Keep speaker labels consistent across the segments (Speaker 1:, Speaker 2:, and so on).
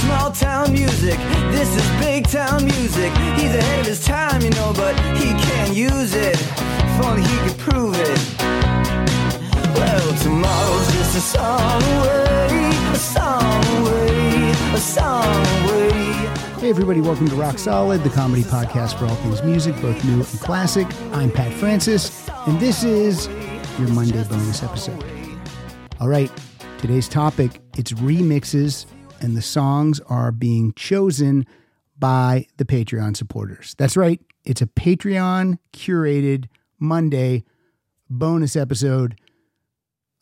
Speaker 1: small town music. This is big town music. He's ahead of his time, you know, but he can't use it. If only he could prove it. Well, tomorrow's just a song away, a song away, a song away.
Speaker 2: Hey, everybody, welcome to Rock Solid, the comedy podcast for all things music, both new and classic. I'm Pat Francis, and this is your Monday bonus episode. All right, today's topic it's remixes, and the songs are being chosen by the Patreon supporters. That's right, it's a Patreon curated Monday bonus episode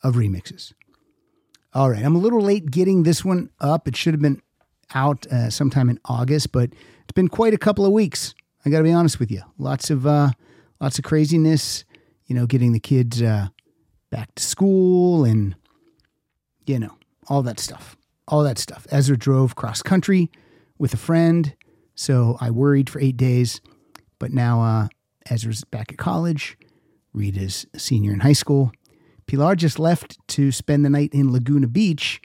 Speaker 2: of remixes. All right, I'm a little late getting this one up. It should have been out uh, sometime in August, but it's been quite a couple of weeks. I got to be honest with you. Lots of uh, lots of craziness. You know, getting the kids uh, back to school and you know all that stuff. All that stuff. Ezra drove cross country with a friend, so I worried for eight days. But now uh, Ezra's back at college. Rita's senior in high school. Pilar just left to spend the night in Laguna Beach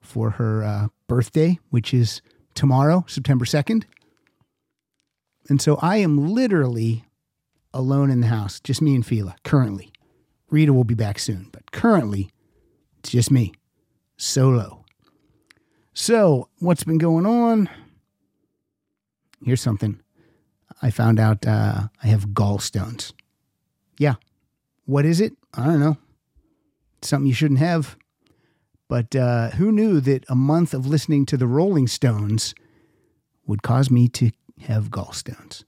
Speaker 2: for her uh, birthday, which is tomorrow, September 2nd. And so I am literally alone in the house, just me and Fila currently. Rita will be back soon, but currently it's just me, solo. So, what's been going on? Here's something. I found out uh, I have gallstones. Yeah. What is it? I don't know. something you shouldn't have. But uh, who knew that a month of listening to the Rolling Stones would cause me to have gallstones?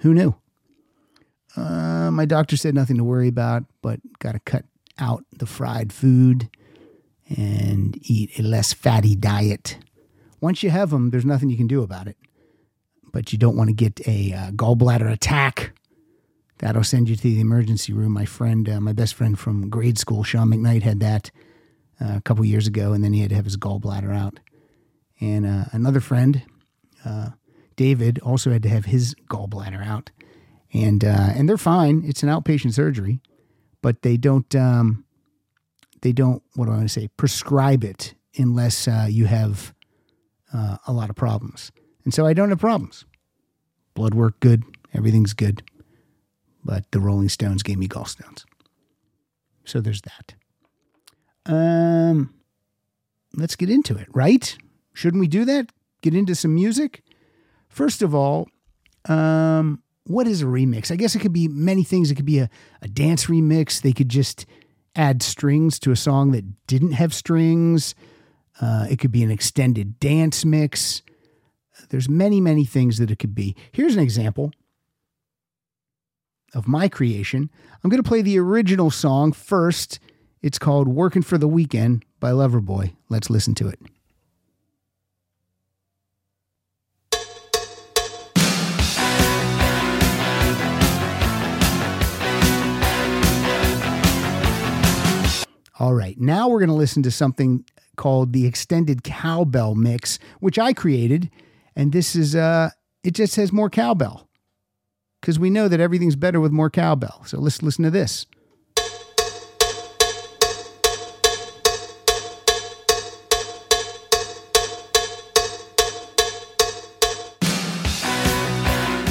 Speaker 2: Who knew? Uh, my doctor said nothing to worry about, but got to cut out the fried food and eat a less fatty diet. Once you have them, there's nothing you can do about it. But you don't want to get a uh, gallbladder attack. That'll send you to the emergency room. My friend, uh, my best friend from grade school, Sean McKnight, had that uh, a couple years ago, and then he had to have his gallbladder out. And uh, another friend, uh, David, also had to have his gallbladder out, and uh, and they're fine. It's an outpatient surgery, but they don't um, they don't what do I want to say prescribe it unless uh, you have uh, a lot of problems. And so I don't have problems. Blood work good, everything's good, but the Rolling Stones gave me gallstones. So there's that. Um, let's get into it, right? Shouldn't we do that? Get into some music? First of all, um, what is a remix? I guess it could be many things. It could be a, a dance remix. They could just add strings to a song that didn't have strings. Uh, it could be an extended dance mix. There's many, many things that it could be. Here's an example of my creation. I'm going to play the original song first. It's called Working for the Weekend by Loverboy. Let's listen to it. All right, now we're going to listen to something called the Extended Cowbell Mix, which I created. And this is, uh, it just has more cowbell because we know that everything's better with more cowbell. So let's listen to this.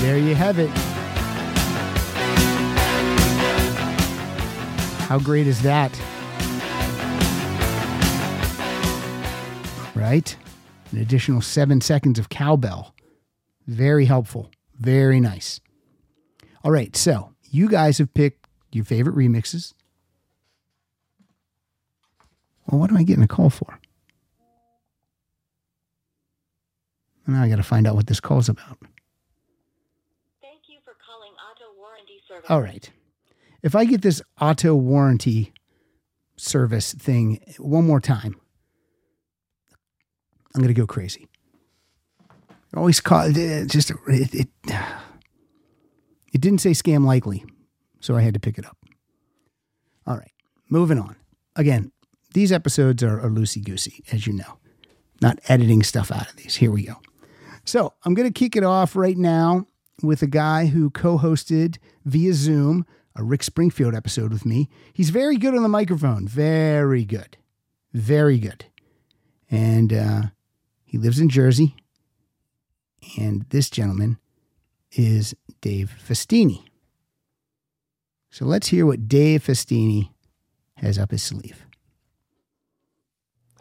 Speaker 2: There you have it. How great is that? Right? An additional seven seconds of cowbell. Very helpful. Very nice. All right. So you guys have picked your favorite remixes. Well, what am I getting a call for? Now I got to find out what this call's about.
Speaker 3: Thank you for calling Auto Warranty Service.
Speaker 2: All right. If I get this auto warranty service thing one more time, I'm going to go crazy. Always call it just it, it. It didn't say scam likely, so I had to pick it up. All right, moving on. Again, these episodes are, are loosey goosey, as you know. Not editing stuff out of these. Here we go. So I'm going to kick it off right now with a guy who co hosted via Zoom a Rick Springfield episode with me. He's very good on the microphone. Very good. Very good. And uh, He lives in Jersey. And this gentleman is Dave Festini. So let's hear what Dave Festini has up his sleeve.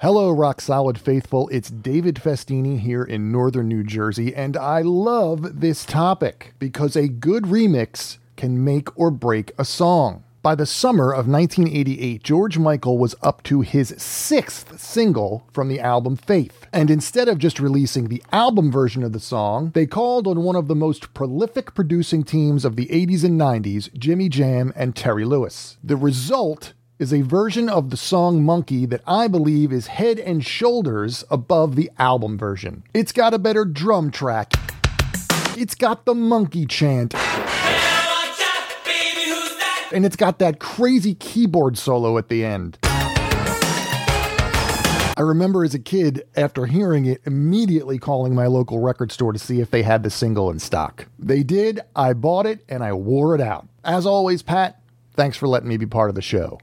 Speaker 4: Hello, Rock Solid Faithful. It's David Festini here in northern New Jersey, and I love this topic because a good remix can make or break a song. By the summer of 1988, George Michael was up to his sixth single from the album Faith. And instead of just releasing the album version of the song, they called on one of the most prolific producing teams of the 80s and 90s, Jimmy Jam and Terry Lewis. The result is a version of the song Monkey that I believe is head and shoulders above the album version. It's got a better drum track. It's got the monkey chant and it's got that crazy keyboard solo at the end. I remember as a kid, after hearing it, immediately calling my local record store to see if they had the single in stock. They did, I bought it, and I wore it out. As always, Pat, thanks for letting me be part of the show.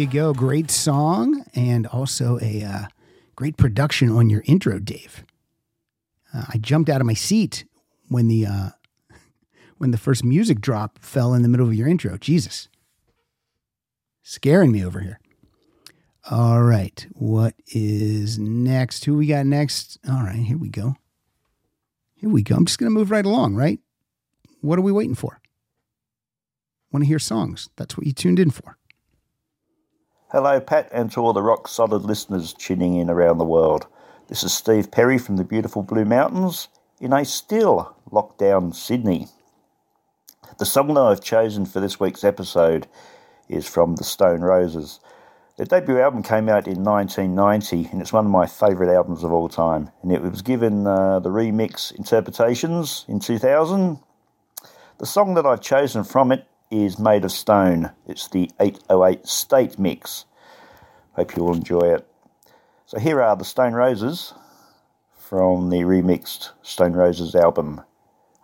Speaker 2: You go. Great song and also a uh, great production on your intro, Dave. Uh, I jumped out of my seat when the uh, when the first music drop fell in the middle of your intro. Jesus, scaring me over here. All right, what is next? Who we got next? All right, here we go. Here we go. I'm just to move right along, right? What are we waiting for? Want to hear songs? That's what you tuned in for.
Speaker 5: Hello, Pat, and to all the rock solid listeners tuning in around the world. This is Steve Perry from the beautiful Blue Mountains in a still lockdown Sydney. The song that I've chosen for this week's episode is from the Stone Roses. Their debut album came out in 1990, and it's one of my favourite albums of all time. And it was given uh, the remix interpretations in 2000. The song that I've chosen from it is Made of Stone. It's the 808 State Mix. Hope you all enjoy it. So here are the Stone Roses from the remixed Stone Roses album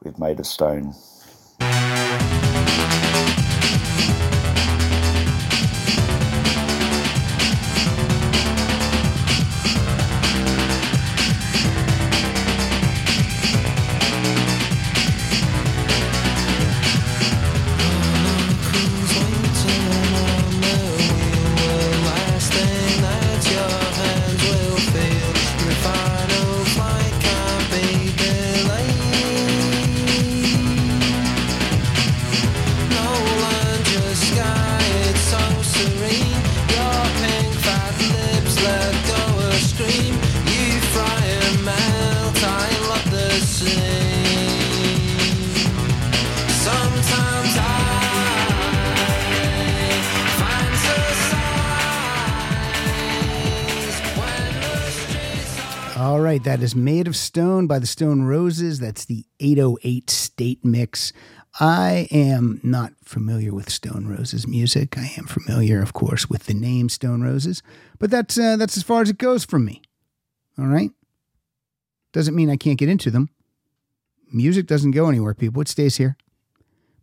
Speaker 5: with Made of Stone.
Speaker 2: Right, that is Made of Stone by the Stone Roses. That's the 808 State Mix. I am not familiar with Stone Roses music. I am familiar, of course, with the name Stone Roses, but that's uh, that's as far as it goes from me. All right, doesn't mean I can't get into them. Music doesn't go anywhere, people. It stays here.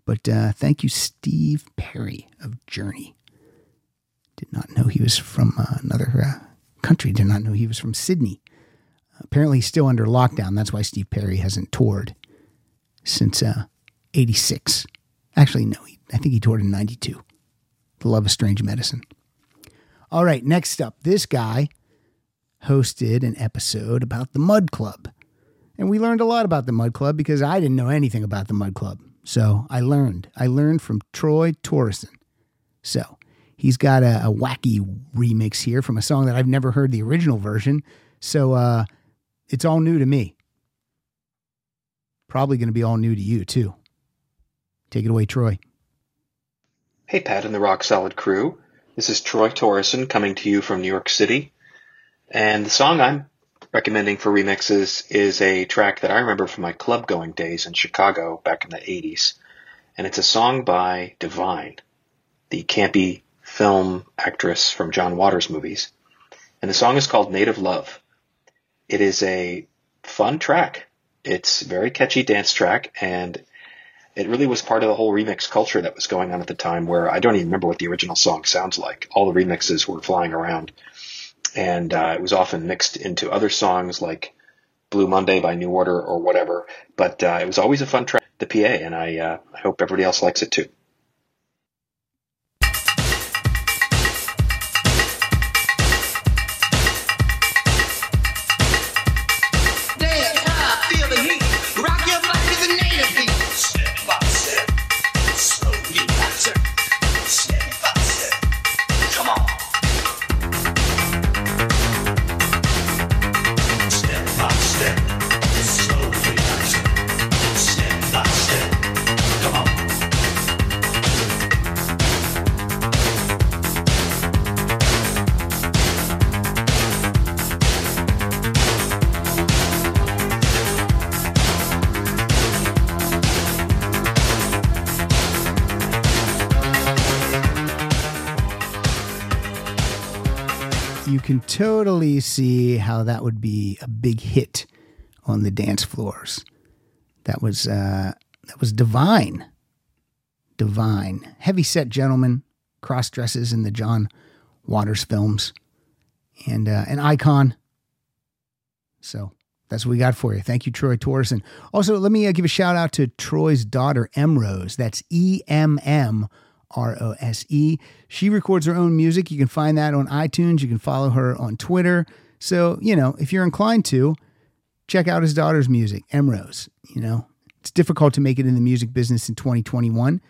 Speaker 2: But uh, thank you, Steve Perry of Journey. Did not know he was from uh, another uh, country. Did not know he was from Sydney. Apparently, he's still under lockdown. That's why Steve Perry hasn't toured since uh, 86. Actually, no, he, I think he toured in 92. The Love of Strange Medicine. All right, next up, this guy hosted an episode about the Mudd Club. And we learned a lot about the Mudd Club because I didn't know anything about the Mudd Club. So I learned. I learned from Troy Torreson. So he's got a, a, wacky remix here from a song that I've never heard the original version. So uh, it's all new to me. Probably going to be all new to you too. Take it away, Troy.
Speaker 6: Hey, Pat and the Rock Solid crew. This is Troy Torreson coming to you from New York City. And the song I'm recommending for remixes is a track that I remember from my club going days in Chicago back in the 80s. And it's a song by Divine, the campy film actress from John Waters movies. And the song is called Native Love. It is a fun track. It's a very catchy dance track and it really was part of the whole remix culture that was going on at the time where I don't even remember what the original song sounds like. All the remixes were flying around and uh, it was often mixed into other songs like Blue Monday by New Order or whatever. But uh, it was always a fun track, the PA, and I, uh, I hope everybody else likes it too.
Speaker 2: Totally see how that would be a big hit on the dance floors. That was uh, that was divine, divine, heavy set gentleman, cross dresses in the John Waters films, and uh, an icon. So that's what we got for you. Thank you, Troy Torreson. Also, let me uh, give a shout out to Troy's daughter, Emmrose. That's E M M R O S E. She records her own music. You can find that on iTunes. You can follow her on Twitter. So, you know, if you're inclined to, check out his daughter's music, Emmrose. You know, it's difficult to make it in the music business in 2021.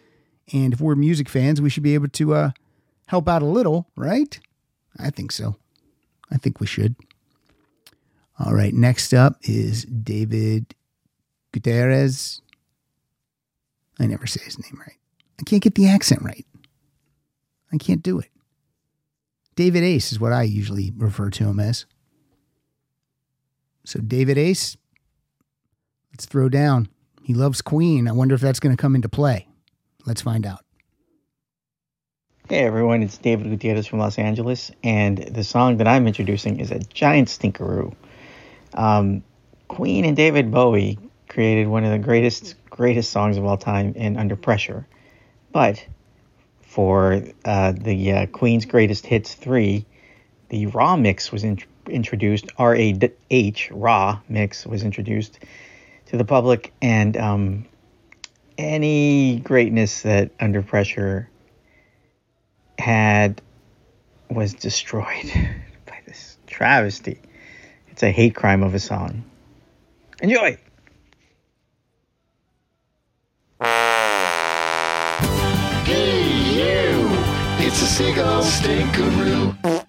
Speaker 2: And if we're music fans, we should be able to uh, help out a little, right? I think so. I think we should. All right, next up is David Gutierrez. I never say his name right. I can't get the accent right. I can't do it. David Ace is what I usually refer to him as. So, David Ace, let's throw down. He loves Queen. I wonder if that's going to come into play. Let's find out.
Speaker 7: Hey everyone, it's David Gutierrez from Los Angeles, and the song that I'm introducing is a giant stinkeroo. Um, Queen and David Bowie created one of the greatest, greatest songs of all time in Under Pressure. But for uh, the uh, Queen's Greatest Hits 3, the Rah mix was in- introduced, R A H, Rah mix was introduced to the public, and um, any greatness that Under Pressure had was destroyed by this travesty. It's a hate crime of a song. Enjoy!
Speaker 8: It's a seagull stinkeroo.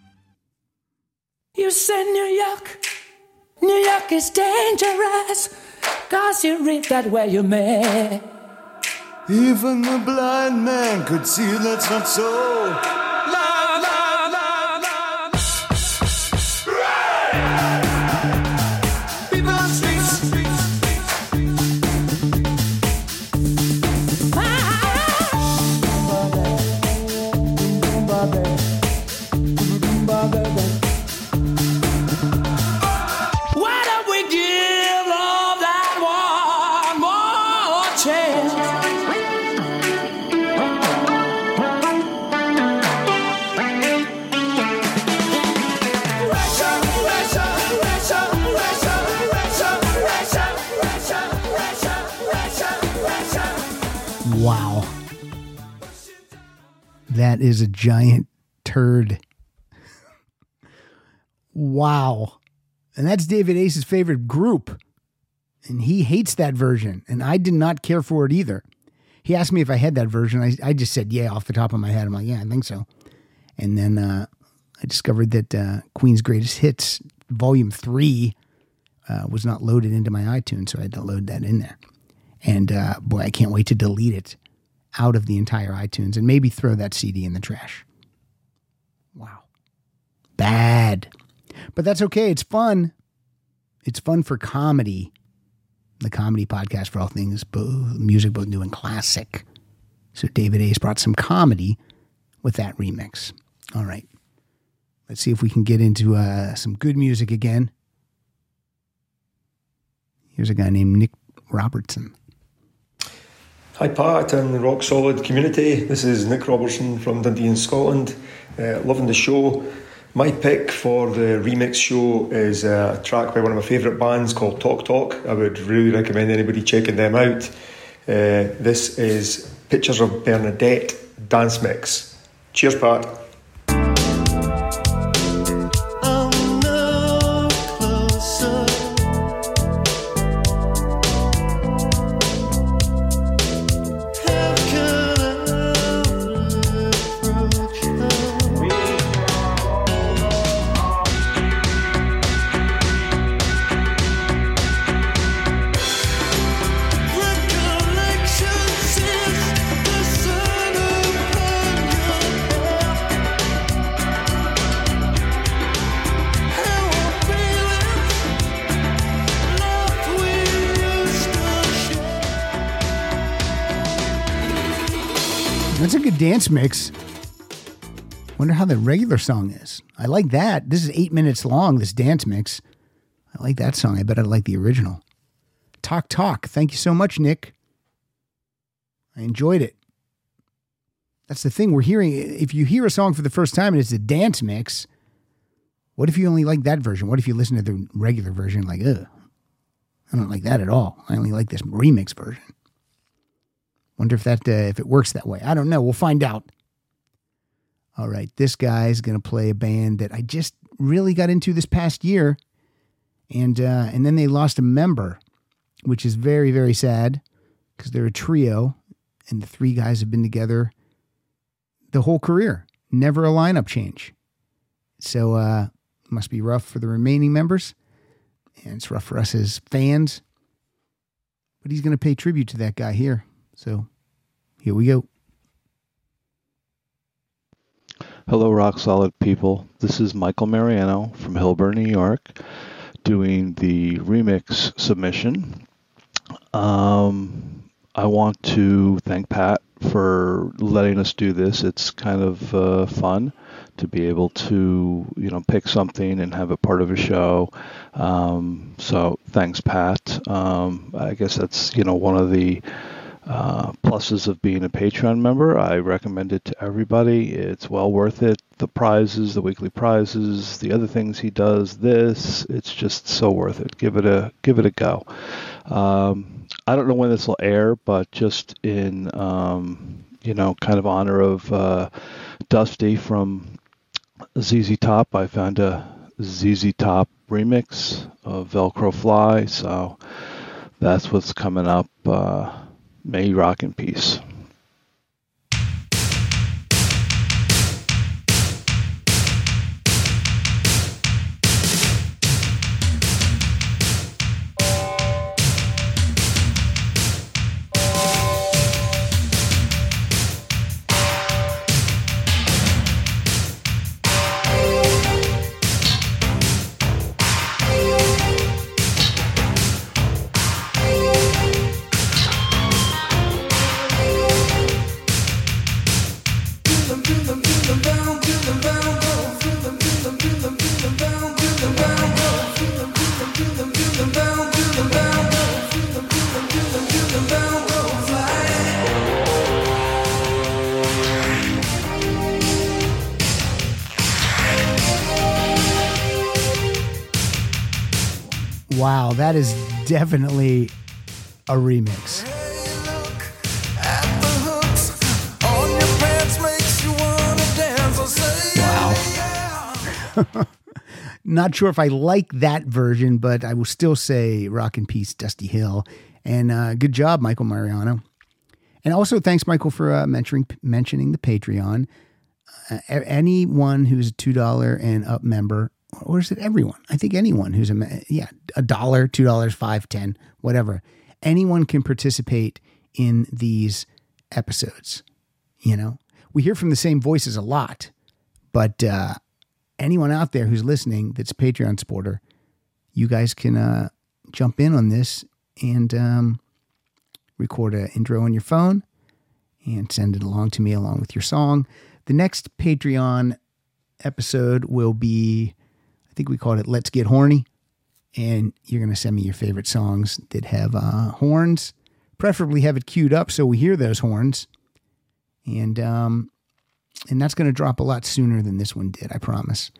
Speaker 9: You said New York, New York is dangerous. Cause you read that where you may.
Speaker 8: Even the blind man could see that's not so.
Speaker 2: Is a giant turd. wow. And that's David Ace's favorite group. And he hates that version. And I did not care for it either. he asked me if I had that version. I, I just said, yeah, off the top of my head. I'm like, yeah, I think so. And then uh, I discovered that uh, Queen's Greatest Hits, Volume 3, uh, was not loaded into my iTunes, so I had to load that in there. And uh, boy, I can't wait to delete it out of the entire iTunes and maybe throw that CD in the trash. Wow. Bad. But that's okay. It's fun. It's fun for comedy. The comedy podcast for all things both music, both new and classic. So David Ace brought some comedy with that remix. All right. Let's see if we can get into uh, some good music again. Here's a guy named Nick Robertson.
Speaker 10: Hi, Pat, and the Rock Solid community. This is Nick Robertson from Dundee in Scotland. Uh, loving the show. My pick for the remix show is a track by one of my favourite bands called Talk Talk. I would really recommend anybody checking them out. Uh, this is Pictures of Bernadette Dance Mix. Cheers, Pat.
Speaker 2: Dance mix. Wonder how the regular song is. I like that. This is eight minutes long, this dance mix. I like that song. I bet I like the original. Talk Talk. Thank you so much, Nick. I enjoyed it. That's the thing we're hearing. If you hear a song for the first time and it's a dance mix, what if you only like that version? What if you listen to the regular version like, ugh, I don't like that at all. I only like this remix version. Wonder if that uh, if it works that way. I don't know. We'll find out. All right, this guy's to play a band that I just really got into this past year, and uh, and then they lost a member, which is very very sad because they're a trio, and the three guys have been together the whole career, never a lineup change. So uh, must be rough for the remaining members, and it's rough for us as fans. But he's going to pay tribute to that guy here. So here we go.
Speaker 11: Hello, rock solid people. This is Michael Mariano from Hillburn, New York, doing the remix submission. Um, I want to thank Pat for letting us do this. It's kind of uh, fun to be able to, you know, pick something and have it part of a show. Um, so thanks, Pat. Um, I guess that's you know one of the uh, pluses of being a Patreon member. I recommend it to everybody. It's well worth it. The prizes, the weekly prizes, the other things he does, this, it's just so worth it. Give it a give it a go. Um, I don't know when this will air, but just in um, you know, kind of honor of uh, Dusty from ZZ Top, I found a ZZ Top remix of Velcro Fly, so that's what's coming up. Uh, May you rock in peace.
Speaker 2: Wow, that is definitely a remix. Wow. Not sure if I like that version, but I will still say Rock and Peace, Dusty Hill. And uh, good job, Michael Mariano. And also, thanks, Michael, for uh, mentioning mentioning the Patreon. Uh, anyone who's a two dollar and up member, or is it everyone? I think anyone who's a yeah a dollar, two dollars, five, ten, whatever. Anyone can participate in these episodes. You know, we hear from the same voices a lot, but uh, anyone out there who's listening that's a Patreon supporter, you guys can uh, jump in on this and um, record an intro on your phone and send it along to me along with your song. The next Patreon episode will be, I think we called it Let's Get Horny. And you're going to send me your favorite songs that have uh, horns. Preferably have it queued up so we hear those horns. And um, and that's going to drop a lot sooner than this one did. I promise.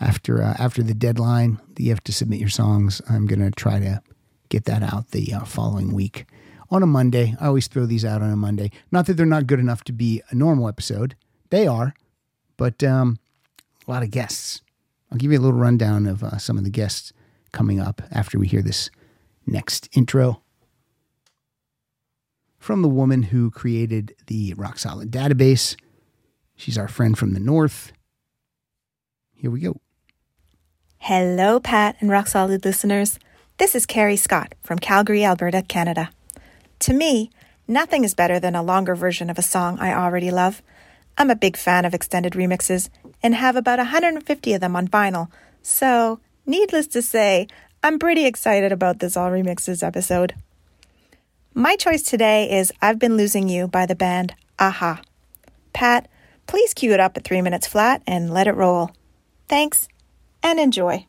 Speaker 2: After uh, after the deadline that you have to submit your songs, I'm going to try to get that out the uh, following week on a Monday. I always throw these out on a Monday. Not that they're not good enough to be a normal episode, they are, but um, a lot of guests. I'll give you a little rundown of uh, some of the guests coming up after we hear this next intro from the woman who created the Rock Solid database. She's our friend from the north. Here we go.
Speaker 12: Hello, Pat and Rock Solid listeners. This is Carrie Scott from Calgary, Alberta, Canada. To me, nothing is better than a longer version of a song I already love. I'm a big fan of extended remixes and have about 150 of them on vinyl, so needless to say, I'm pretty excited about this All Remixes episode. My choice today is I've Been Losing You by the band a-ha. Pat, please cue it up at 3 minutes flat and let it roll. Thanks and enjoy.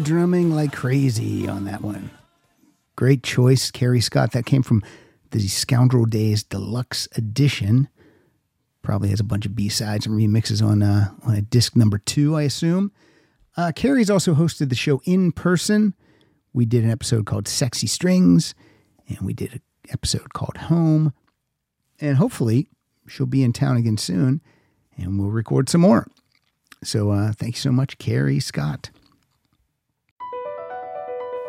Speaker 2: Drumming like crazy on that one. Great choice, Carrie Scott. That came from the Scoundrel Days Deluxe Edition. Probably has a bunch of B sides and remixes on uh, on a disc number two, I assume. Uh, Carrie's also hosted the show in person. We did an episode called Sexy Strings, and we did an episode called Home. And hopefully, she'll be in town again soon, and we'll record some more. So, uh, thank you so much, Carrie Scott.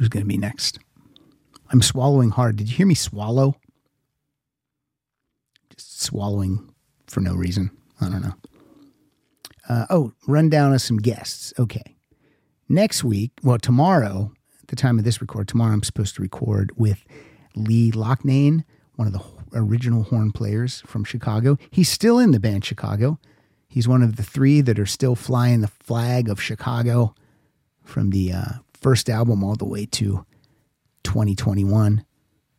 Speaker 2: who's going to be next. I'm swallowing hard. Did you hear me swallow? Just swallowing for no reason. I don't know. Uh, oh, rundown of some guests. Okay. Next week, well, tomorrow, at the time of this record, tomorrow I'm supposed to record with Lee Loughnane, one of the original horn players from Chicago. He's still in the band Chicago. He's one of the three that are still flying the flag of Chicago from the uh, first album all the way to 2021.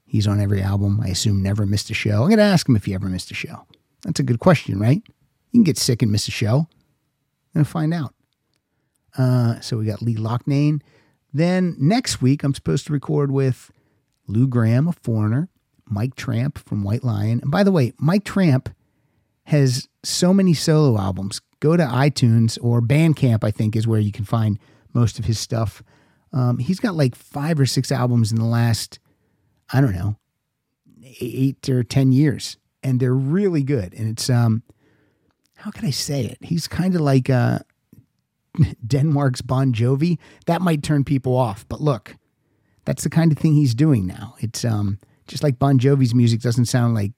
Speaker 2: He's on every album. I assume never missed a show. I'm going to ask him if he ever missed a show. That's a good question, right? You can get sick and miss a show. To find out. Uh, so we got Lee Loughnane. Then next week, I'm supposed to record with Lou Gramm, a Foreigner, Mike Tramp from White Lion. And by the way, Mike Tramp has so many solo albums. Go to iTunes or Bandcamp, I think, is where you can find most of his stuff. Um, he's got like five or six albums in the last, I don't know, eight or 10 years. And they're really good. And it's, um, how can I say it? He's kind of like uh, Denmark's Bon Jovi. That might turn people off. But look, that's the kind of thing he's doing now. It's um, just like Bon Jovi's music doesn't sound like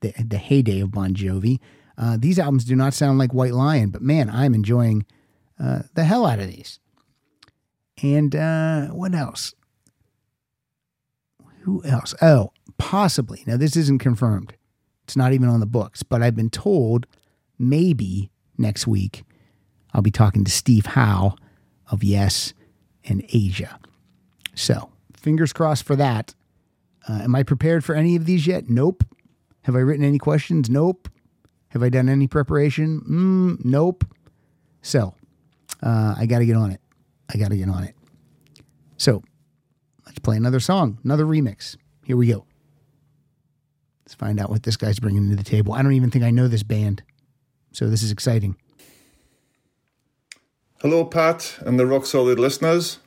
Speaker 2: the, the heyday of Bon Jovi. Uh, these albums do not sound like White Lion, but man, I'm enjoying uh, the hell out of these. And uh, what else? Who else? Oh, possibly. Now, this isn't confirmed. It's not even on the books, but I've been told maybe next week I'll be talking to Steve Howe of Yes and Asia. So, fingers crossed for that. Uh, am I prepared for any of these yet? Nope. Have I written any questions? Nope. Have I done any preparation? Mm, nope. So, uh, I got to get on it. I got to get on it. So, let's play another song, another remix. Here we go. Let's find out what this guy's bringing to the table. I don't even think I know this band. So, this is exciting.
Speaker 13: Hello, Pat and the Rock Solid listeners.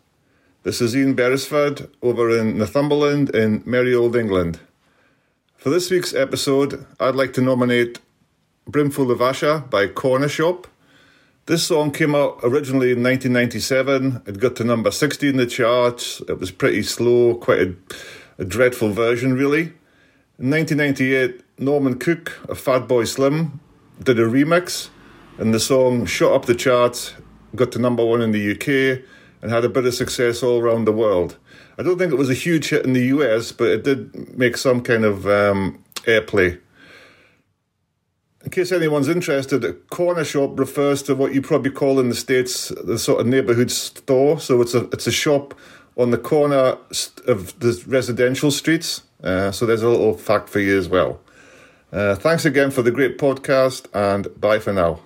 Speaker 13: This is Ian Beresford over in Northumberland in merry old England. For this week's episode, I'd like to nominate Brimful of Asha by Cornershop. This song came out originally in 1997. It got to number 60 in the charts. It was pretty slow, quite a, a dreadful version, really. In 1998, Norman Cook of Fatboy Slim did a remix, and the song shot up the charts, got to number one in the UK, and had a bit of success all around the world. I don't think it was a huge hit in the US, but it did make some kind of um, airplay. In case anyone's interested, a corner shop refers to what you probably call in the states the sort of neighborhood store. So it's a it's a shop on the corner of the residential streets. Uh, so there's a little fact for you as well. Uh, thanks again for the great podcast, and bye for now.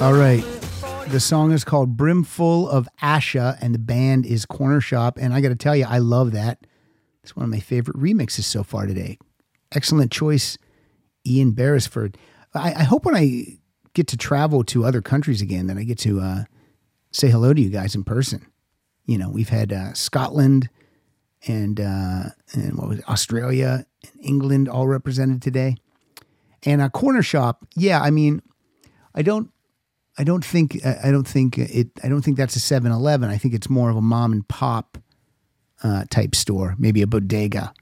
Speaker 2: All right. The song is called Brimful of Asha, and the band is Cornershop. And I got to tell you, I love that. It's one of my favorite remixes so far today. Excellent choice, Ian Beresford. I, I hope when I get to travel to other countries again that I get to uh, say hello to you guys in person. You know, we've had uh, Scotland and uh, and what was it, Australia and England all represented today. And a corner shop, yeah, I mean, I don't I don't think I don't think it I don't think that's a 7-Eleven. I think it's more of a mom and pop uh, type store, maybe a bodega.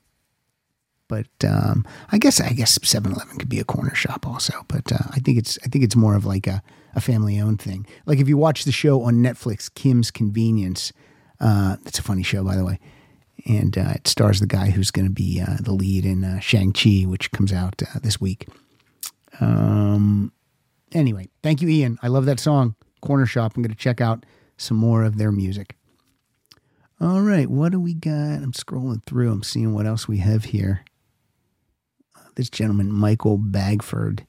Speaker 2: But um, I guess I guess 7-Eleven could be a corner shop also. But uh, I think it's I think it's more of like a, a family owned thing. Like if you watch the show on Netflix, Kim's Convenience, uh, it's a funny show by the way, and uh, it stars the guy who's going to be uh, the lead in uh, Shang Chi, which comes out uh, this week. Um, anyway, thank you, Ian. I love that song, Cornershop. I'm going to check out some more of their music. All right, what do we got? I'm scrolling through. I'm seeing what else we have here. This gentleman, Michael Bagford,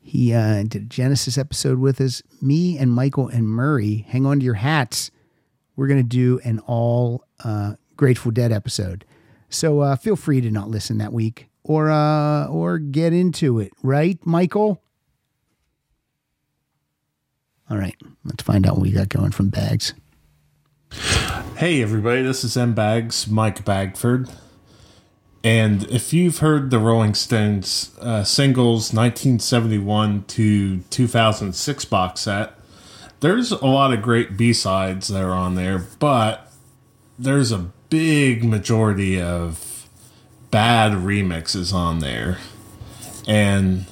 Speaker 2: he uh, did a Genesis episode with us. Me and Michael and Murray, hang on to your hats. We're going to do an all uh, Grateful Dead episode. So uh, feel free to not listen that week or uh, or get into it, right, Michael? All right, let's find out what we got going from Bags.
Speaker 14: Hey everybody, this is M Bags, Mike Bagford. And if you've heard the Rolling Stones uh, singles 1971 to 2006 box set, there's a lot of great B sides that are on there, but there's a big majority of bad remixes on there. and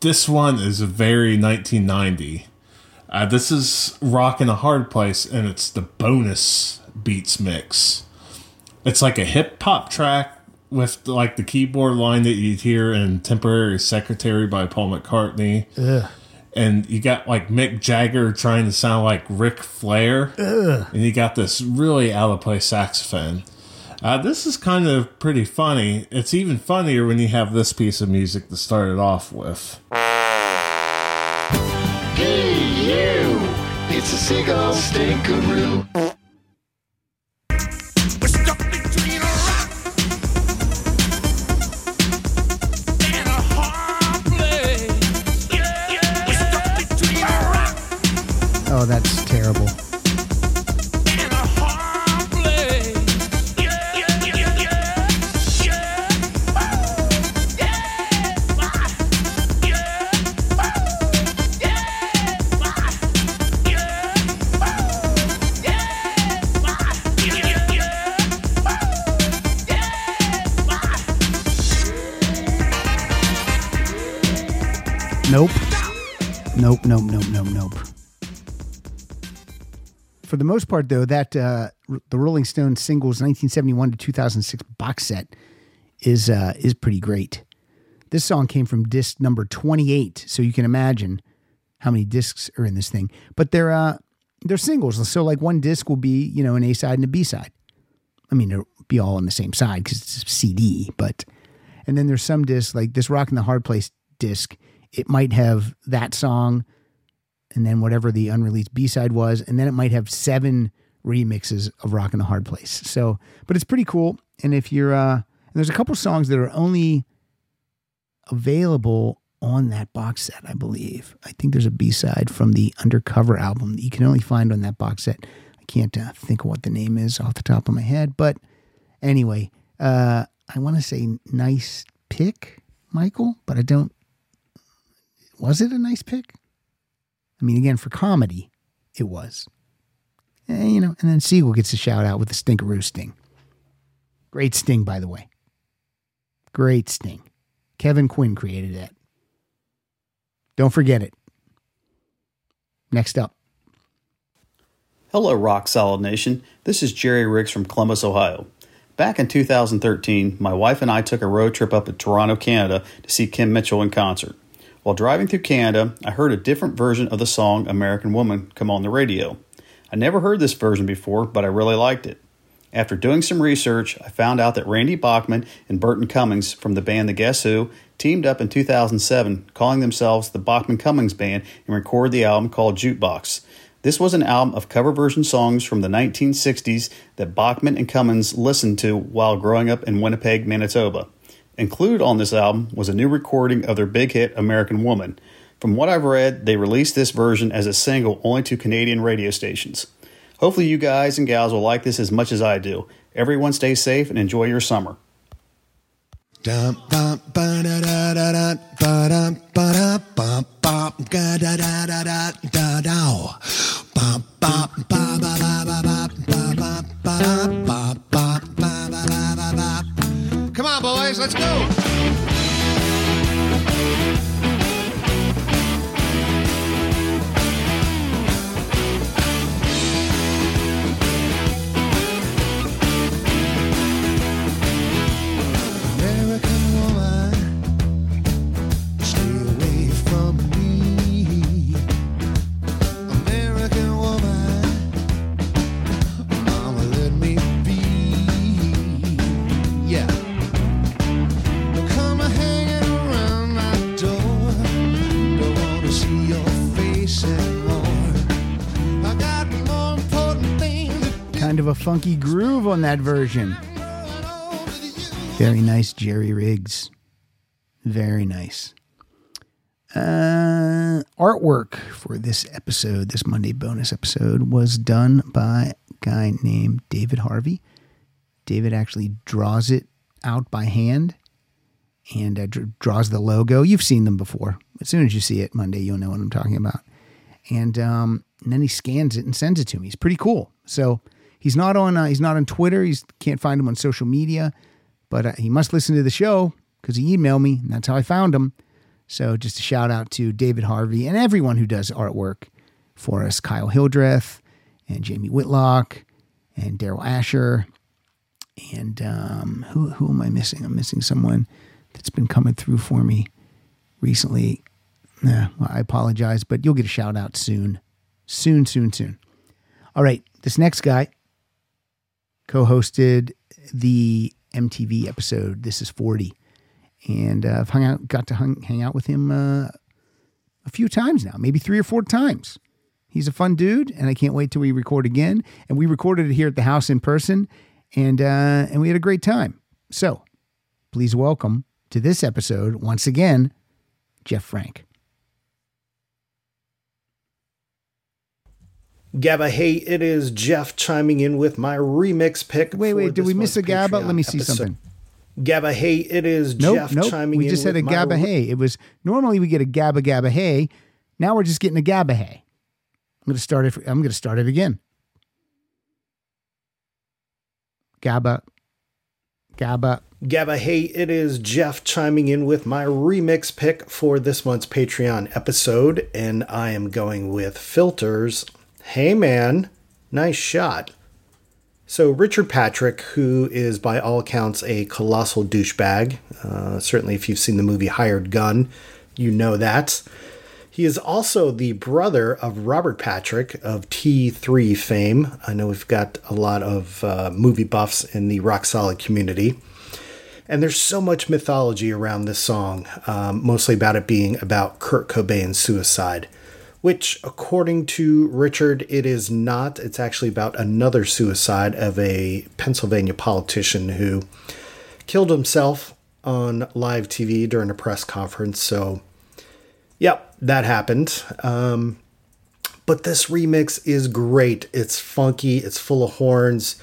Speaker 14: this one is very 1990. Uh, this is Rock and a Hard Place, and it's the bonus beats mix. It's like a hip hop track with like the keyboard line that you'd hear in Temporary Secretary by Paul McCartney.
Speaker 2: Ugh.
Speaker 14: And you got like Mick Jagger trying to sound like Ric Flair.
Speaker 2: Ugh.
Speaker 14: And you got this really out of place saxophone. Uh, this is kind of pretty funny. It's even funnier when you have this piece of music to start it off with.
Speaker 9: Hey, you! It's a seagull stinkeroo.
Speaker 2: Part, though, that uh, the Rolling Stones singles 1971 to 2006 box set is uh, is pretty great. This song came from disc number 28, so you can imagine how many discs are in this thing. But they're uh, they're singles, so like one disc will be you know an A side and a B side. I mean, it'll be all on the same side because it's a CD, but and then there's some discs like this Rock in the Hard Place disc. It might have that song and then whatever the unreleased B side was, and then it might have seven remixes of Rock in the Hard Place. So, but it's pretty cool. And if you're, uh, and there's a couple songs that are only available on that box set, I believe. I think there's a B side from the Undercover album that you can only find on that box set. I can't uh, think of what the name is off the top of my head, but anyway, uh, I want to say nice pick, Michael, but I don't. Was it a nice pick? I mean, again, for comedy, it was. Eh, you know, and then Siegel gets a shout out with the Stinkaroo Sting. Great Sting, by the way. Great Sting. Kevin Quinn created that. Don't forget it. Next up.
Speaker 15: Hello, Rock Solid Nation. This is Jerry Riggs from Columbus, Ohio. Back in 2013, my wife and I took a road trip up to Toronto, Canada to see Kim Mitchell in concert. While driving through Canada, I heard a different version of the song American Woman come on the radio. I never heard this version before, but I really liked it. After doing some research, I found out that Randy Bachman and Burton Cummings from the band The Guess Who teamed up in 2007, calling themselves the Bachman Cummings Band, and recorded the album called Jukebox. This was an album of cover version songs from the 1960s that Bachman and Cummings listened to while growing up in Winnipeg, Manitoba. Included on this album was a new recording of their big hit American Woman. From what I've read, they released this version as a single only to Canadian radio stations. Hopefully, you guys and gals will like this as much as I do. Everyone stay safe and enjoy your summer.
Speaker 16: Ba ba ba ba ba ba ba ba ba ba ba ba guys. Let's go.
Speaker 2: Funky groove on that version. Very nice, Jerry Riggs. Very nice. Uh, artwork for this episode, this Monday bonus episode, was done by a guy named David Harvey. David actually draws it out by hand and uh, dr- draws the logo. You've seen them before. As soon as you see it Monday, you'll know what I'm talking about. And, um, and then he scans it and sends it to me. He's pretty cool. So he's not on uh, he's not on Twitter. He's can't find him on social media, but uh, he must listen to the show because he emailed me, and that's how I found him. So just a shout out to David Harvey and everyone who does artwork for us Kyle Hildreth and Jamie Whitlock and Daryl Asher. And um, who, who am I missing? I'm missing someone that's been coming through for me recently. Well, I apologize, but you'll get a shout out soon. Soon, soon, soon. All right, this next guy co hosted the MTV episode. This is 40. And uh, I've hung out, got to hung, hang out with him uh, a few times now, maybe three or four times. He's a fun dude, and I can't wait till we record again. And we recorded it here at the house in person, and uh, and we had a great time. So, please welcome to this episode once again, Jeff Frank.
Speaker 17: Gabba, hey, it is Jeff chiming in with my remix pick.
Speaker 2: Wait, wait, did we miss a Gabba? Let me see
Speaker 17: episode.
Speaker 2: something.
Speaker 17: Gabba, hey, it is
Speaker 2: Nope,
Speaker 17: Jeff
Speaker 2: nope.
Speaker 17: chiming
Speaker 2: We
Speaker 17: in.
Speaker 2: just had a Gabba Hey. It was normally we get a Gabba Gabba Hey. Now we're just getting a Gabba Hey. I'm going to start it. I'm going to start it again. Gabba, Gabba.
Speaker 17: Gabba, hey, it is Jeff chiming in with my remix pick for this month's Patreon episode, and I am going with Filter's. Hey, man, nice shot. So, Richard Patrick, who is by all accounts a colossal douchebag, uh, certainly if you've seen the movie Hired Gun, you know that. He is also the brother of Robert Patrick of T3 fame. I know we've got a lot of uh, movie buffs in the rock solid community. And there's so much mythology around this song, um, mostly about it being about Kurt Cobain's suicide, which, according to Richard, it is not. It's actually about another suicide of a Pennsylvania politician who killed himself on live TV during a press conference. So, yep, that happened. Um, but this remix is great. It's funky, it's full of horns.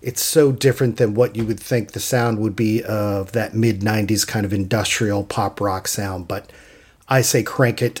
Speaker 17: It's so different than what you would think the sound would be of that mid 90s kind of industrial pop rock sound. But I say crank it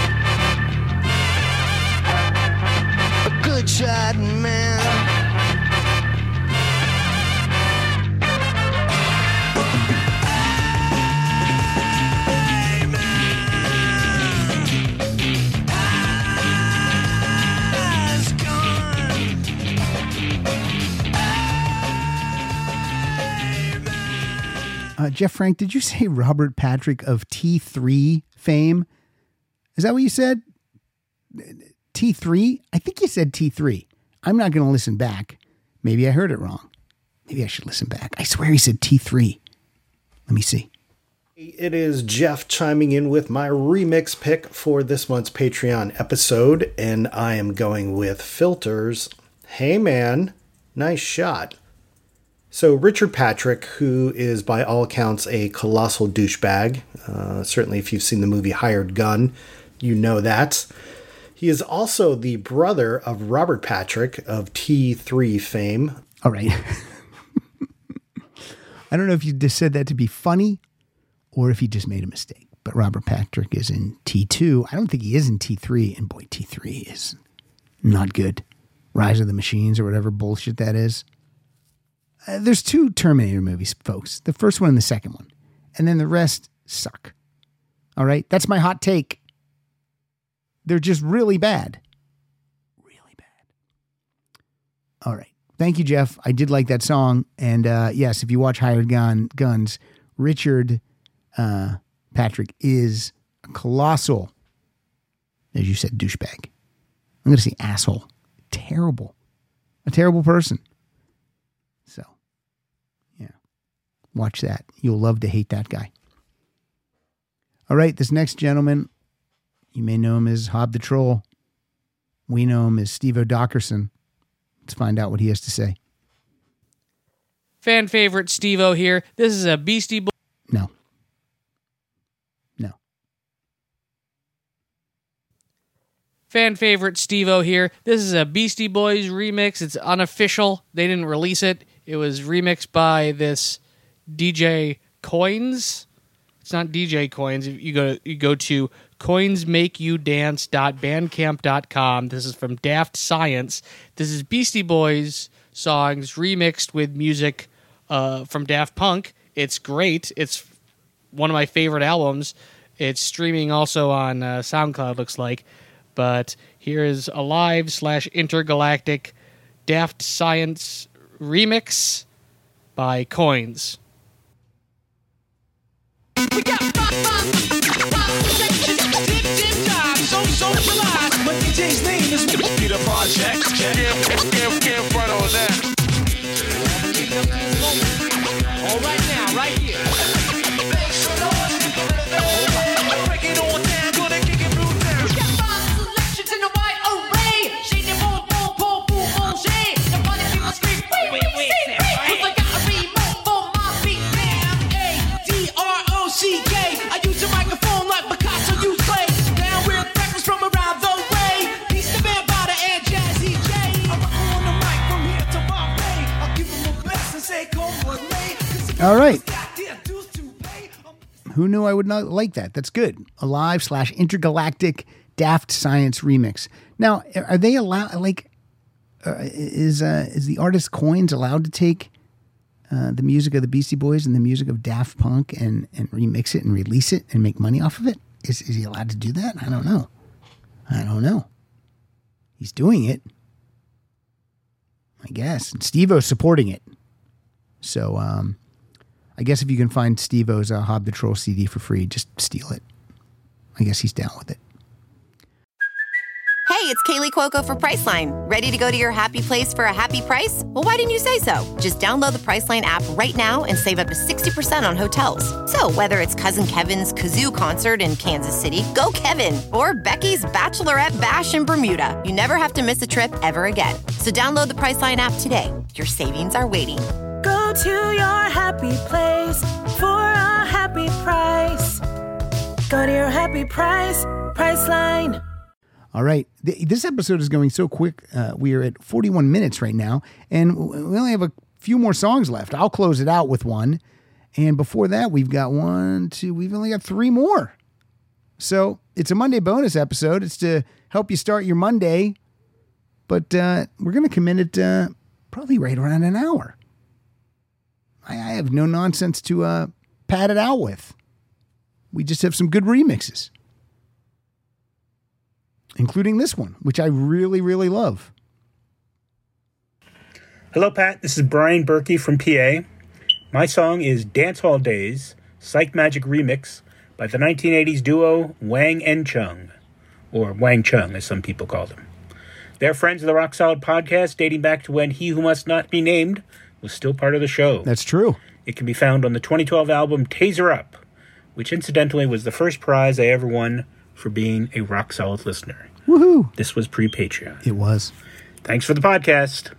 Speaker 1: Shot, man.
Speaker 2: Uh, Jeff Frank, did you say Robert Patrick of T3 fame? Is that what you said? T3? I think you said T3. I'm not going to listen back. Maybe I heard it wrong. Maybe I should listen back. I swear he said T3. Let me see.
Speaker 17: It is Jeff chiming in with my remix pick for this month's Patreon episode, and I am going with Filter's. Hey man, nice shot. So, Richard Patrick, who is by all accounts a colossal douchebag, uh, certainly if you've seen the movie Hired Gun, you know that. He is also the brother of Robert Patrick of T3 fame.
Speaker 2: All right. I don't know if you just said that to be funny or if he just made a mistake. But Robert Patrick is in T2. I don't think he is in T3. And boy, T3 is not good. Rise of the Machines or whatever bullshit that is. Uh, there's two Terminator movies, folks. The first one and the second one. And then the rest suck. All right? That's my hot take. They're just really bad. Really bad. All right. Thank you, Jeff. I did like that song. And uh, yes, if you watch Hired Gun Guns, Richard uh, Patrick is a colossal, as you said, douchebag. I'm going to say asshole. Terrible. A terrible person. So, yeah. Watch that. You'll love to hate that guy. All right, this next gentleman, you may know him as Hob the Troll. We know him as Steve O'Dockerson. Let's find out what he has to say.
Speaker 18: Fan favorite Steve O here. This is a Beastie Boy.
Speaker 2: No. No.
Speaker 18: Fan favorite Steve O here. This is a Beastie Boys remix. It's unofficial. They didn't release it. It was remixed by this DJ Coins. It's not DJ Coins. You go you go to coinsmakeyoudance.bandcamp.com. This is from Daft Science. This is Beastie Boys songs remixed with music uh, from Daft Punk. It's great. It's one of my favorite albums. It's streaming also on uh, SoundCloud, looks like. But here is Alive slash intergalactic Daft Science remix by Coins.
Speaker 9: So socialized, name is Peter Project. Can't, can't, front on that. All right now, right here.
Speaker 2: All right. Who knew I would not like that? That's good. Alive slash intergalactic Daft Science remix. Now, are they allowed? Like, uh, is uh, is the artist Coins allowed to take uh, the music of the Beastie Boys and the music of Daft Punk and and remix it and release it and make money off of it? Is is he allowed to do that? I don't know. I don't know. He's doing it, I guess. And Steve-O's supporting it. So, um, I guess if you can find Steve-O's uh, Hob the Troll CD for free, just steal it. I guess he's down with it.
Speaker 19: Hey, it's Kaley Cuoco for Priceline. Ready to go to your happy place for a happy price? Well, why didn't you say so? Just download the Priceline app right now and save up to 60% on hotels. So, whether it's Cousin Kevin's Kazoo concert in Kansas City, go Kevin, or Becky's Bachelorette Bash in Bermuda, you never have to miss a trip ever again. So, download the Priceline app today. Your savings are waiting.
Speaker 20: Go to your happy place for a happy price. Go to your happy price, Priceline.
Speaker 2: All right. This episode is going so quick. Uh, we are at 41 minutes right now, and we only have a few more songs left. I'll close it out with one. And before that, we've got one, two, we've only got three more. So it's a Monday bonus episode. It's to help you start your Monday, but uh, we're going to commit it uh, probably right around an hour. I, I have no nonsense to uh, pad it out with. We just have some good remixes including this one, which I really, really love.
Speaker 21: Hello, Pat. This is Brian Berkey from PA. My song is Dance Hall Days, Psychemagik Remix by the 1980s duo Wang and Chung, or Wang Chung, as some people call them. They're friends of the Rock Solid podcast dating back to when He Who Must Not Be Named was still part of the show.
Speaker 2: That's true.
Speaker 21: It can be found on the 2012 album Tazer Up, which incidentally was the first prize I ever won for being a Rock Solid listener.
Speaker 2: Woohoo!
Speaker 21: This was pre Patreon.
Speaker 2: It was.
Speaker 21: Thanks for the podcast.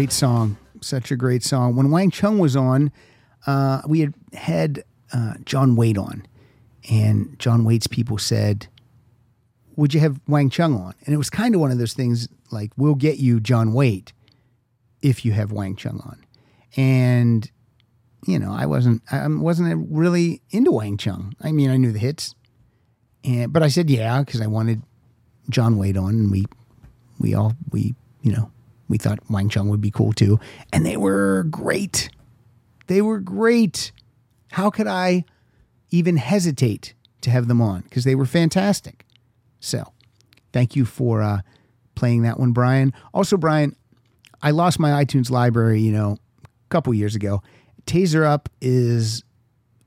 Speaker 2: Great song. Such a great song. When Wang Chung was on, uh, we had had uh, John Waite on, and John Waite's people said, Would you have Wang Chung on? And it was kind of one of those things like, We'll get you John Waite if you have Wang Chung on. And you know, I wasn't I wasn't really into Wang Chung. I mean, I knew the hits, and but I said yeah because I wanted John Waite on, and we we all we you know we thought Wang Chung would be cool too, and they were great. They were great. How could I even hesitate to have them on? Because they were fantastic. So, thank you for uh, playing that one, Brian. Also, Brian, I lost my iTunes library, you know, a couple years ago. Tazer Up is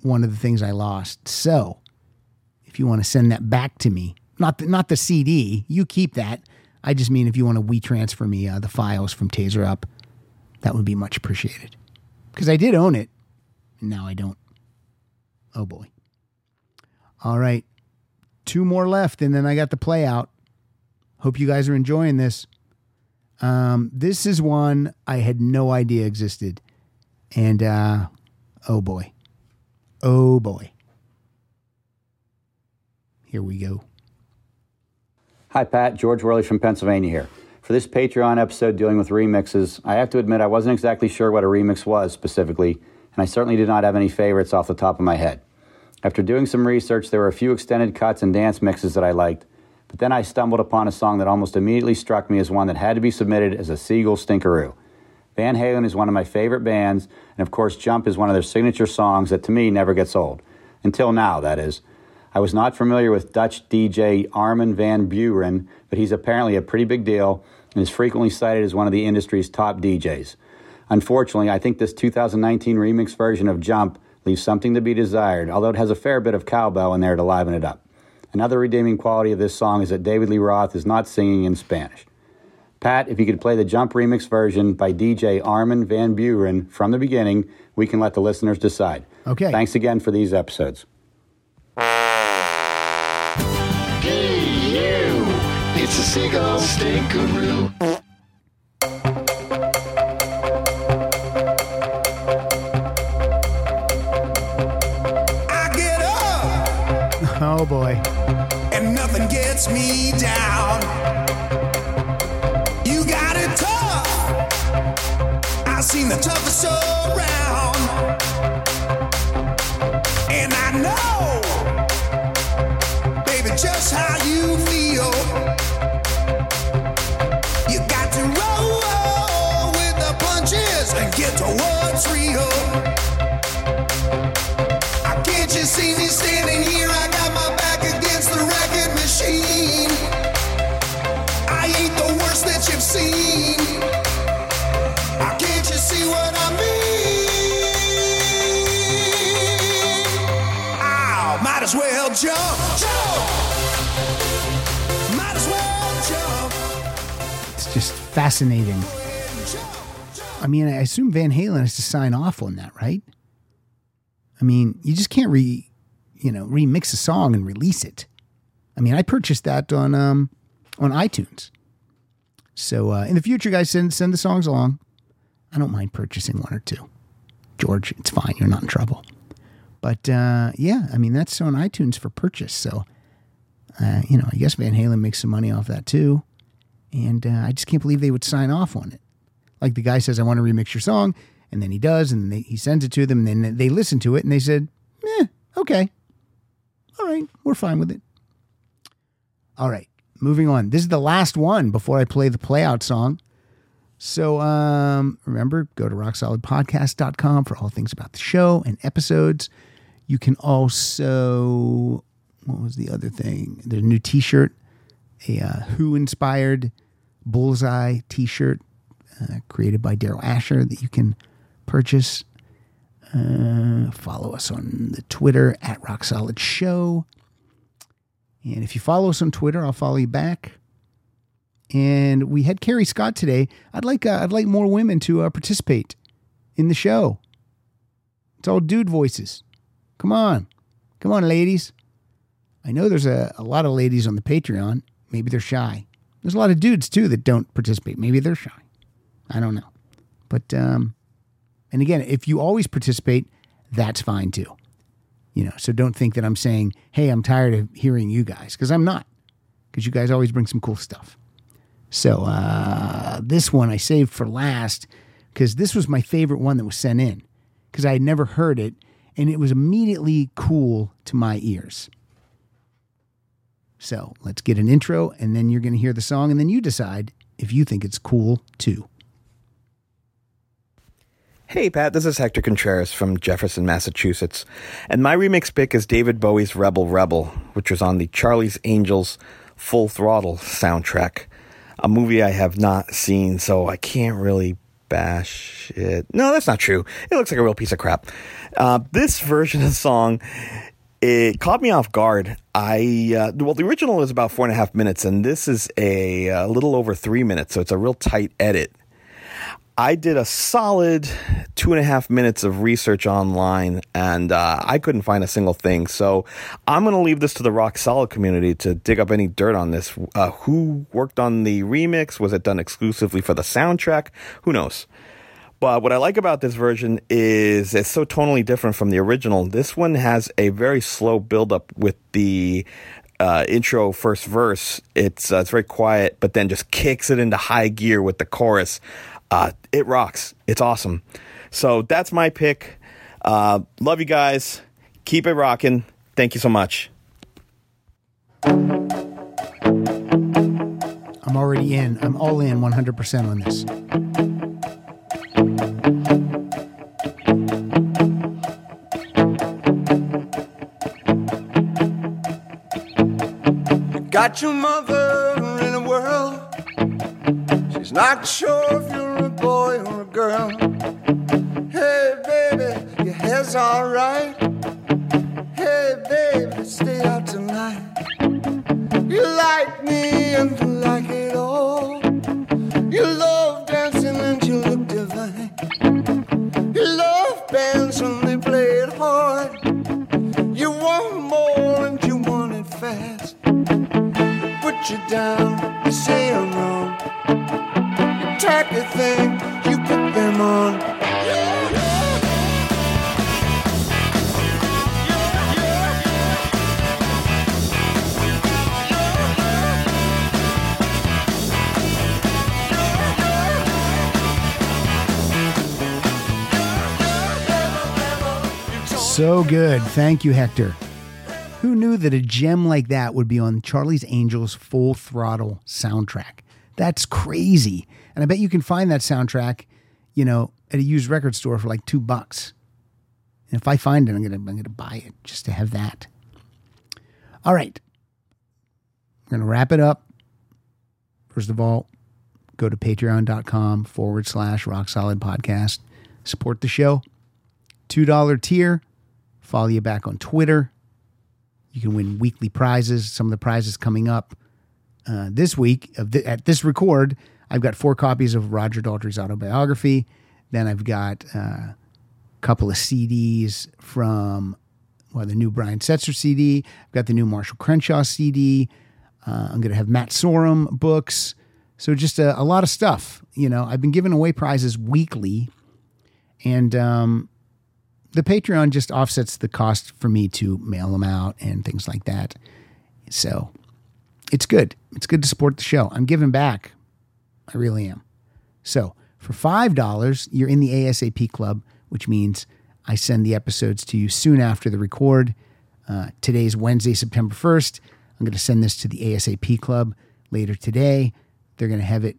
Speaker 2: one of the things I lost. So, if you want to send that back to me, not the, not the CD, you keep that. I just mean if you want to we transfer me uh, the files from Tazer Up, that would be much appreciated. Because I did own it, and now I don't. Oh boy. All right, two more left, and then I got the play out. Hope you guys are enjoying this. Um, this is one I had no idea existed. And uh, oh boy. Oh boy. Here we go.
Speaker 22: Hi, Pat. George Worley from Pennsylvania here. For this Patreon episode dealing with remixes, I have to admit I wasn't exactly sure what a remix was specifically, and I certainly did not have any favorites off the top of my head. After doing some research, there were a few extended cuts and dance mixes that I liked, but then I stumbled upon a song that almost immediately struck me as one that had to be submitted as a Seagull Stinkeroo. Van Halen is one of my favorite bands, and of course, Jump is one of their signature songs that to me never gets old. Until now, that is. I was not familiar with Dutch DJ Armin van Buuren, but he's apparently a pretty big deal and is frequently cited as one of the industry's top DJs. Unfortunately, I think this 2019 remix version of Jump leaves something to be desired, although it has a fair bit of cowbell in there to liven it up. Another redeeming quality of this song is that David Lee Roth is not singing in Spanish. Pat, if you could play the Jump remix version by DJ Armin van Buuren from the beginning, we can let the listeners decide.
Speaker 2: Okay.
Speaker 22: Thanks again for these episodes.
Speaker 16: It's a seagull stinkeroo.
Speaker 2: Fascinating. I mean, I assume Van Halen has to sign off on that, right? I mean, you just can't re, you know, remix a song and release it. I mean, I purchased that on um on iTunes. So uh, in the future, guys, send send the songs along. I don't mind purchasing one or two. George, it's fine. You're not in trouble. But uh, yeah, I mean that's on iTunes for purchase. So uh, you know, I guess Van Halen makes some money off that too. And uh, I just can't believe they would sign off on it. Like the guy says, I want to remix your song, and then he does, and they, he sends it to them, and then they listen to it, and they said, "Eh, okay, all right, we're fine with it." All right, moving on. This is the last one before I play the playout song. So um, remember, go to rocksolidpodcast.com for all things about the show and episodes. You can also, what was the other thing? There's a new t shirt, a uh, Who inspired Bullseye t shirt uh, created by Daryl Asher that you can purchase. Uh, follow us on the Twitter at Rock Solid Show. And if you follow us on Twitter, I'll follow you back. And we had Carrie Scott today. I'd like uh, I'd like more women to uh, participate in the show. It's all dude voices. Come on, come on, ladies. I know there's a, a lot of ladies on the Patreon. Maybe they're shy. There's a lot of dudes too that don't participate. Maybe they're shy. I don't know. But um, and again, if you always participate, that's fine too. You know, so don't think that I'm saying, "Hey, I'm tired of hearing you guys," because I'm not. Because you guys always bring some cool stuff. So uh, this one I saved for last because this was my favorite one that was sent in, because I had never heard it, and it was immediately cool to my ears. So let's get an intro, and then you're going to hear the song, and then you decide if you think it's cool too.
Speaker 23: Hey, Pat, this is Hector Contreras from Jefferson, Massachusetts. And my remix pick is David Bowie's Rebel Rebel, which was on the Charlie's Angels Full Throttle soundtrack. A movie I have not seen, so I can't really bash it. No, that's not true. It looks like a real piece of crap. Uh, this version of the song, it caught me off guard. I uh, well, the original is about four and a half minutes, and this is a, a little over three minutes, so it's a real tight edit. I did a solid two and a half minutes of research online and uh, I couldn't find a single thing. So I'm going to leave this to the Rock Solid community to dig up any dirt on this. Uh, who worked on the remix? Was it done exclusively for the soundtrack? Who knows? But what I like about this version is it's so tonally different from the original. This one has a very slow build up with the uh, intro first verse. It's uh, it's very quiet, but then just kicks it into high gear with the chorus. Uh, it rocks. It's awesome. So that's my pick. Uh, love you guys. Keep it rocking. Thank you so much.
Speaker 2: I'm already in. I'm all in 100% on this.
Speaker 24: Got your mother in a whirl. She's not sure if you're a boy or a girl. Hey, baby, your hair's alright. Hey, baby, stay out tonight. You like me and you like it all. You love dancing and you look divine. You love bands when put you down, say I'm wrong. You tacky thing, you put them on.
Speaker 2: So good. Thank you, Hector. Who knew that a gem like that would be on Charlie's Angels Full Throttle soundtrack? That's crazy. And I bet you can find that soundtrack, you know, at a used record store for like two bucks. And if I find it, I'm gonna I'm gonna buy it just to have that. All right. We're gonna wrap it up. First of all, go to patreon.com forward slash rock solid podcast. Support the show. $2 tier. Follow you back on Twitter. You can win weekly prizes. Some of the prizes coming up uh, this week of th- at this record. I've got four copies of Roger Daltrey's autobiography. Then I've got uh, a couple of CDs from well, the new Brian Setzer CD. I've got the new Marshall Crenshaw CD. Uh, I'm going to have Matt Sorum books. So just a, a lot of stuff. You know, I've been giving away prizes weekly, and um, the Patreon just offsets the cost for me to mail them out and things like that. So it's good. It's good to support the show. I'm giving back. I really am. So for $5, you're in the ASAP club, which means I send the episodes to you soon after the record. Uh, today's Wednesday, September 1st. I'm going to send this to the ASAP club later today. They're going to have it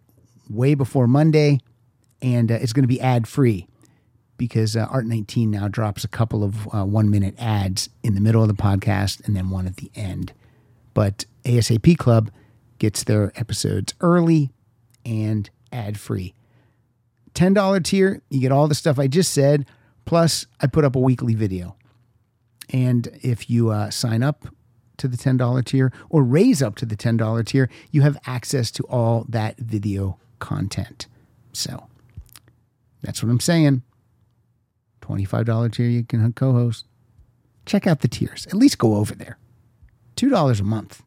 Speaker 2: way before Monday, and uh, it's going to be ad free because uh, Art 19 now drops a couple of uh, one minute ads in the middle of the podcast and then one at the end. But ASAP Club gets their episodes early and ad free. $10 tier, you get all the stuff I just said, plus I put up a weekly video. And if you uh, sign up to the $10 tier or raise up to the $10 tier, you have access to all that video content. So that's what I'm saying. $25 tier, you can co host. Check out the tiers. At least go over there. $2 a month,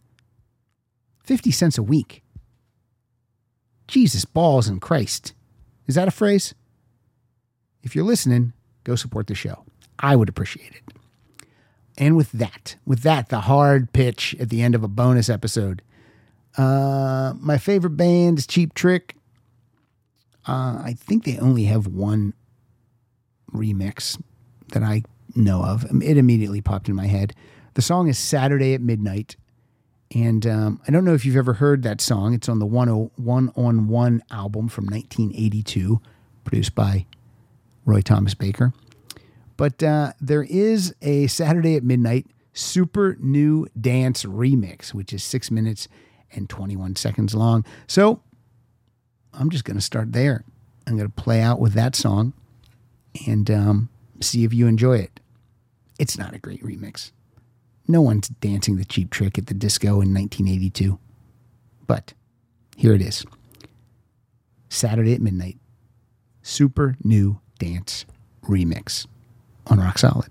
Speaker 2: 50 cents a week. Jesus, balls and Christ. Is that a phrase? If you're listening, go support the show. I would appreciate it. And with that, with that, the hard pitch at the end of a bonus episode. Uh, my favorite band is Cheap Trick. Uh, I think they only have one remix, that I know of. Um, It immediately popped in my head. The song is Saturday at Midnight. And um, I don't know if you've ever heard that song. It's on the 101 on 1 album from 1982, produced by Roy Thomas Baker. But uh, there is a Saturday at Midnight super new dance remix, which is six minutes and 21 seconds long. So I'm just going to start there. I'm going to play out with that song and um, see if you enjoy it. It's not a great remix. No one's dancing the cheap trick at the disco in 1982. But here it is Saturday at Midnight Super New Dance Remix on Rock Solid.